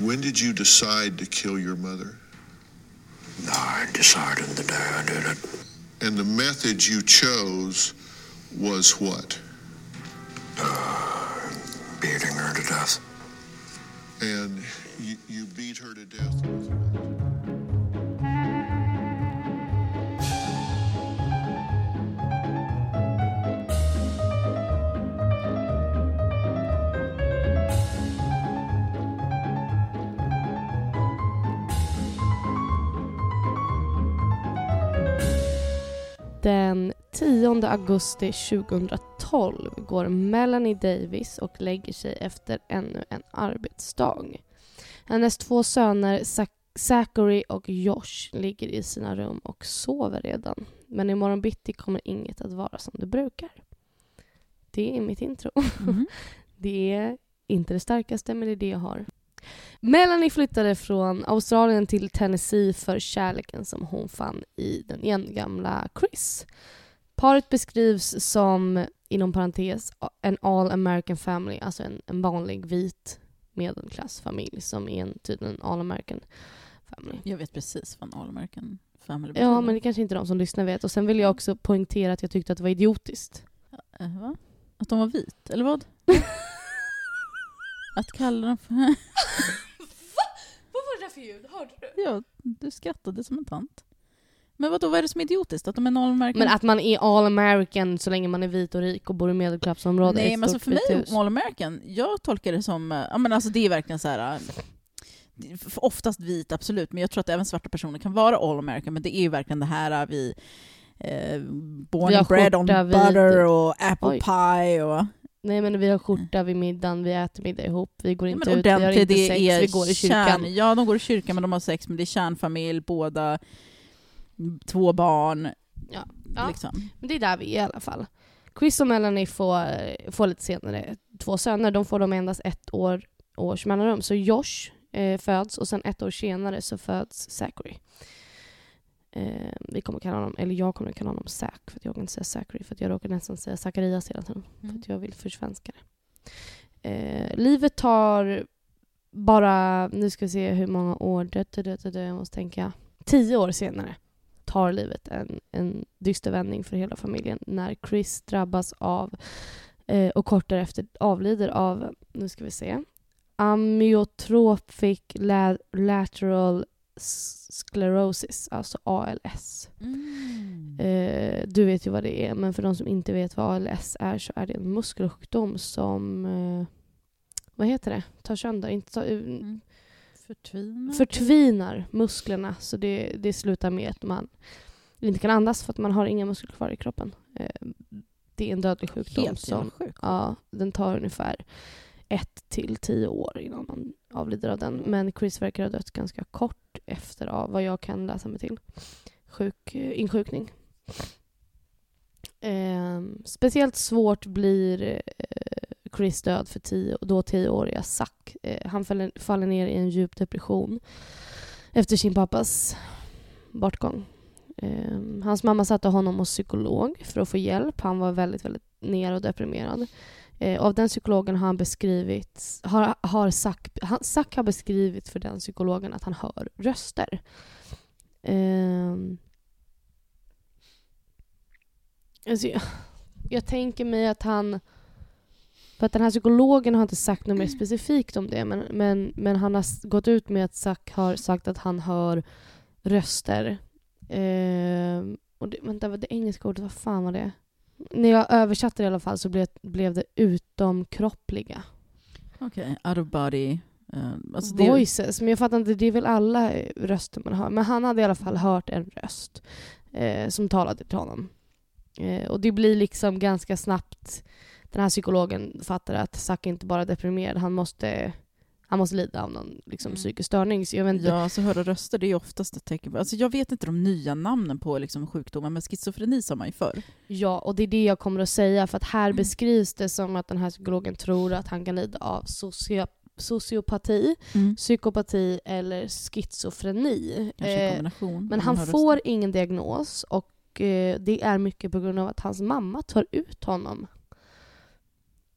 When did you decide to kill your mother? No, I decided the day I did it. And the method you chose was what? Uh, beating her to death. And you, you beat her to death. Den 10 augusti 2012 går Melanie Davis och lägger sig efter ännu en arbetsdag. Hennes två söner Zach- Zachary och Josh ligger i sina rum och sover redan. Men imorgon bitti kommer inget att vara som det brukar. Det är mitt intro. Mhm. Det är inte det starkaste, men det är det jag har. Melanie flyttade från Australien till Tennessee för kärleken som hon fann i den gamla Chris. Paret beskrivs som, inom parentes, en all American family, alltså en, en vanlig vit medelklassfamilj som är en, tydligen en all American family. Jag vet precis vad en All American Family Ja, betyder. men det kanske inte de som lyssnar vet. Och sen vill jag också poängtera att jag tyckte att det var idiotiskt. Eh, va? Att de var vit, eller vad? att kalla dem för... Ljud? Hörde du? ja, du skrattade som en tant. Men vad då vad är det som är idiotiskt? Att de är en All American... Men att man är all American så länge man är vit och rik och bor i medelklassområde. i Nej, men alltså för mig. All American, jag tolkar det som... eh, Ja, men alltså det är verkligen så här... eh, Oftast vit, absolut, men jag tror att även svarta personer kan vara All American, men det är ju verkligen det här eh, vi... Eh, born and bred on butter och apple Oj. pie och... Nej men vi har skjorta vid middagen, vi äter middag ihop, vi går Ja, inte men ut, vi har inte det sex, är vi går i kyrkan. Kärn, ja, de går i kyrkan men de har sex, men det är kärnfamilj, båda, två barn. Ja. Ja. Liksom. Men det är där vi är i alla fall. Chris och Melanie får, får lite senare två söner. De får de endast ett år, års mellanrum. Så Josh eh, föds och sen ett år senare så föds Zachary. Eh, vi kommer kalla honom, eller jag kommer kalla honom Zack för att jag kan inte säga Zachary för att jag råkar nästan säga Zacharias hela tiden. För att jag vill försvenska det. Eh, livet tar bara, nu ska vi se hur många år, det, jag måste tänka, tio år senare tar livet en, en dyster vändning för hela familjen när Chris drabbas av eh, och kort därefter avlider av, nu ska vi se, amyotrophic la- lateral sclerosis, alltså ALS. Mm. Eh, du vet ju vad det är, men för de som inte vet vad ALS är så är det en muskelsjukdom som, eh, vad heter det, tar sönder, inte tar, Mm. Förtvinar. förtvinar musklerna så det, det slutar med att man inte kan andas för att man har inga muskler kvar i kroppen. Eh, Det är en dödlig sjukdom Helt som sjukt. ja, den tar ungefär ett till tio år innan man avlider av den. Men Chris verkar ha dött ganska kort efter av vad jag kan läsa mig till. Sjuk, eh, insjukning. Eh, speciellt svårt blir eh, Chris död för tio, då tioåriga Zack. Eh, han faller, faller ner i en djup depression efter sin pappas bortgång. Eh, hans mamma satte honom hos psykolog för att få hjälp. Han var väldigt, väldigt ner och deprimerad. Eh, av den psykologen har han beskrivit, har, har Zack, han, Zack har beskrivit för den psykologen att han hör röster. Ehm. alltså, jag, jag tänker mig att han... För att den här psykologen har inte sagt något mer specifikt om det men, men, men han har gått ut med att Zack har sagt att han hör röster. Ehm, och det, vänta, det engelska ordet, vad fan var det? När jag översatte det i alla fall så blev, blev det utomkroppliga. Okej, out of body. eh, alltså det, Voices, men jag fattar inte, det är väl alla röster man hör. Men han hade i alla fall hört en röst eh, som talade till honom. Eh, och det blir liksom ganska snabbt, den här psykologen fattar att Zack inte bara är deprimerad, han måste, han måste lida av någon liksom, Mm. psykisk störning. Så jag vet inte, Ja, så höra röster det är oftast ett tecken. Alltså jag vet inte de nya namnen på liksom sjukdomar, men schizofreni sa man ju förr. Ja, och det är det jag kommer att säga. För att här Mm. beskrivs det som att den här psykologen tror att han kan lida av socio sociopati, Mm. psykopati eller schizofreni. Eh, men han får ingen diagnos och eh, det är mycket på grund av att hans mamma tar ut honom.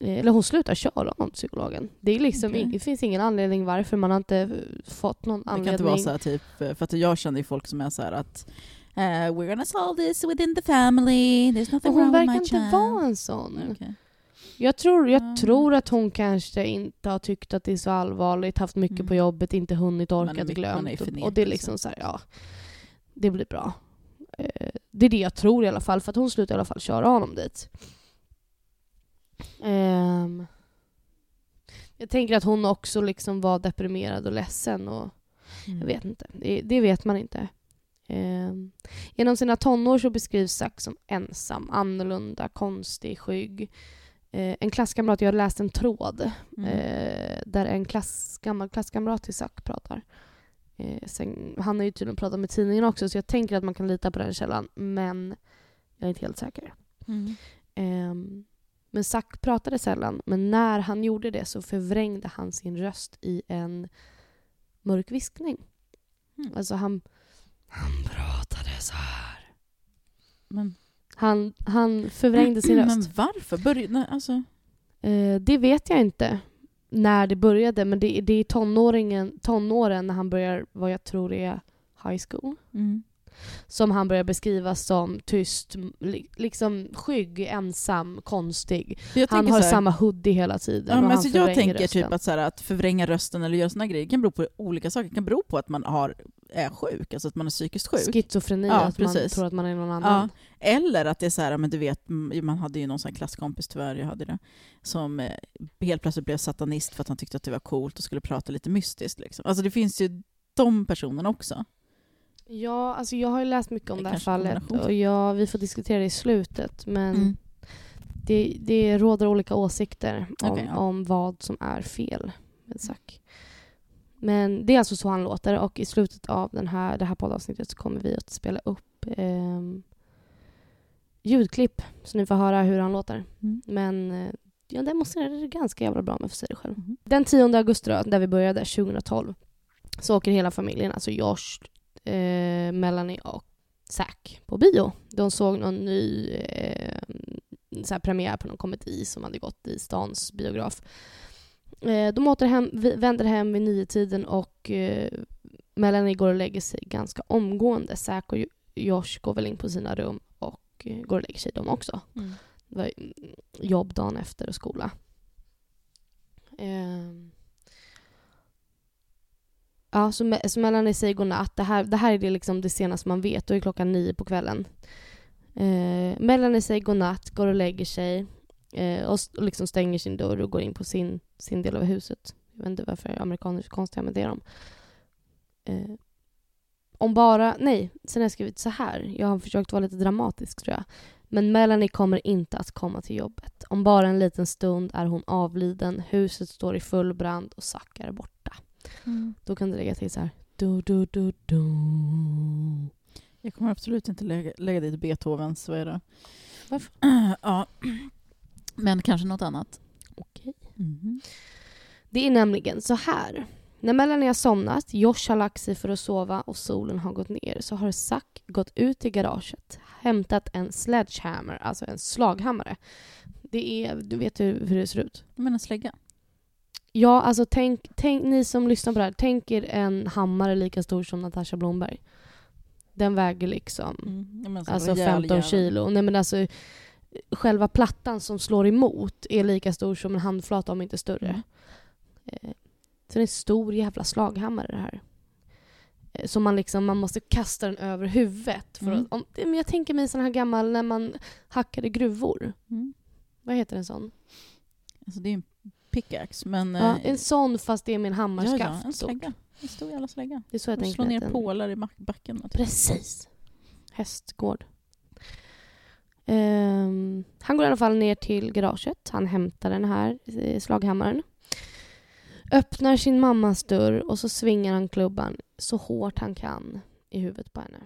Eh, eller hon slutar köra honom, psykologen. Det, är liksom ing- det finns ingen anledning varför, man har inte eh, fått någon Det anledning. kan inte vara så här, typ, för att jag känner ju folk som är så här att eh, We're gonna solve this within the family, there's nothing hon wrong with verkar my inte child. vara en sån. Okej. Jag, tror, jag Ja. tror att hon kanske inte har tyckt att det är så allvarligt, haft mycket Mm. på jobbet, inte hunnit, orkat, glömt. Och, och det är förnekelse. liksom så här, ja, det blir bra. Eh, det är det jag tror i alla fall, för att hon slutar i alla fall köra honom dit. Ehm, jag tänker att hon också liksom var deprimerad och ledsen och Mm. jag vet inte. Det, det vet man inte. Ehm, genom sina tonår så beskrivs Zack som ensam, annorlunda, konstig, skygg. Eh, en klasskamrat, jag har läst en tråd Mm. eh, där en klass, gammal klasskamrat till Zack pratar. Eh, sen, han har ju tydligen pratat med tidningen också så jag tänker att man kan lita på den källan men jag är inte helt säker. Mm. Ehm, men Zack pratade sällan, men när han gjorde det så förvrängde han sin röst i en mörk viskning. Mm. Alltså han, han pratade så här. Men, Han, han förvrängde sin röst. men varför? Börj- nej, alltså, Eh, det vet jag inte när det började, men det, det är tonåringen, tonåren när han börjar, vad jag tror är high school, mm. Som han börjar beskrivas som tyst, liksom skygg, ensam, konstig. Han har här- samma hoodie hela tiden. Ja, men alltså jag tänker rösten. typ att, så här, att förvränga rösten eller göra såna grejer kan bero på olika saker. Det kan bero på att man har, är sjuk, alltså att man är psykiskt sjuk. Schizofreni, Ja, att man precis. tror att man är någon Ja. annan. Eller att det är så här, men du vet, man hade ju någon sån klasskompis tyvärr, jag hade det, som eh, helt plötsligt blev satanist för att han tyckte att det var coolt och skulle prata lite mystiskt. Liksom. Alltså det finns ju de personerna också. Ja, alltså jag har ju läst mycket om Det det, här fallet och jag, vi får diskutera det i slutet. Men Mm. det, det råder olika åsikter om, Okej, ja. om vad som är fel med Zack. Men det är alltså så han låter och i slutet av den här, det här poddavsnittet så kommer vi att spela upp ehm, ljudklipp så ni får höra hur han låter. Mm. Men eh, jag demonstrerade det ganska jävla bra med för sig själv. Mhm. Den 10 augusti då, där vi började, 2012, så åker hela familjen, alltså Josh, eh, Melanie och Zack på bio. De såg någon ny eh, så här premiär på någon komedi som hade gått i stans biograf. Eh, de återhem, vi- vänder hem vid nio tiden och eh, Melanie går och lägger sig ganska omgående. Zack och Josh går väl in på sina rum och eh, går och lägger sig de också. Mm. Det var ju jobb dagen efter och skola. Ehm. Ja, så, me- så Melanie säger godnatt. Det här, det här är det, liksom det senaste man vet. Då är klockan nio på kvällen. Eh, Melanie säger godnatt, går och lägger sig eh, och, och liksom stänger sin dörr och går in på sin, sin del av huset. Jag vet inte varför amerikaner är så konstiga med det. De. Eh, om bara... Nej, sen har jag skrivit så här. Jag har försökt vara lite dramatisk tror jag. Men Melanie kommer inte att komma till jobbet. Om bara en liten stund är hon avliden, huset står i full brand och Zack är borta. Mm. Då kan du lägga till så här. Du, du, du, du. Jag kommer absolut inte lägga, lägga dit Beethovens, vad är det? Varför? ja, men kanske något annat. Okej. Mhm. Det är nämligen så här. När Melanie har somnat, Josh har lagt sig för att sova och solen har gått ner så har Zack gått ut i garaget, hämtat en sledgehammer, alltså en slaghammare. Det är, du vet hur, hur det ser ut? Jag menar slägga. Ja, alltså tänk, tänk, ni som lyssnar på det här, tänk er en hammare lika stor som Natasha Blomberg. Den väger liksom Mm. Alltså rejäl 15 jävel. kilo. Nej men alltså själva plattan som slår emot är lika stor som en handflata om inte större. Mm. Eh, Så det är en stor jävla slaghammare det här. Eh, Så man liksom, man måste kasta den över huvudet. För Mm. att, om, men jag tänker mig sån här gammal när man hackade gruvor. Mm. Vad heter en sån? Alltså det är en pickaxe, men... Ja, eh, en sån fast det är med en hammarskaft. ja, en slägga. En stor jävla slägga. Det är så jag tänker slå ner den- pålar i back- backen. Typ. Precis. Hästgård. Ehm, han går i alla fall ner till garaget. Han hämtar den här eh, slaghammaren. Öppnar sin mammas dörr och så svingar han klubban så hårt han kan i huvudet på henne.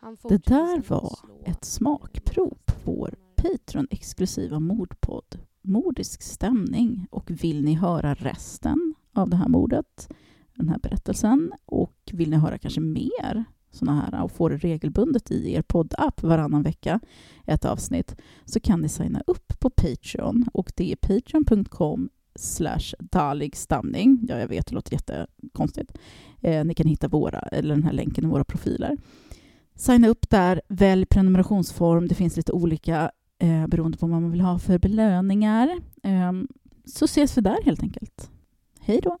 Han Det där var ett smakprov på vår Patreon-exklusiva mordpodd Mordisk stämning. Och vill ni höra resten av det här mordet, den här berättelsen och vill ni höra kanske mer sådana här och får det regelbundet i er poddapp varannan vecka, ett avsnitt, så kan ni signa upp på Patreon och det är patreon.com slash daligstamning. Ja, jag vet, det låter jättekonstigt. Eh, ni kan hitta våra, eller den här länken i våra profiler. Signa upp där, välj prenumerationsform. Det finns lite olika eh, beroende på vad man vill ha för belöningar. Eh, så ses vi där helt enkelt. Hej då!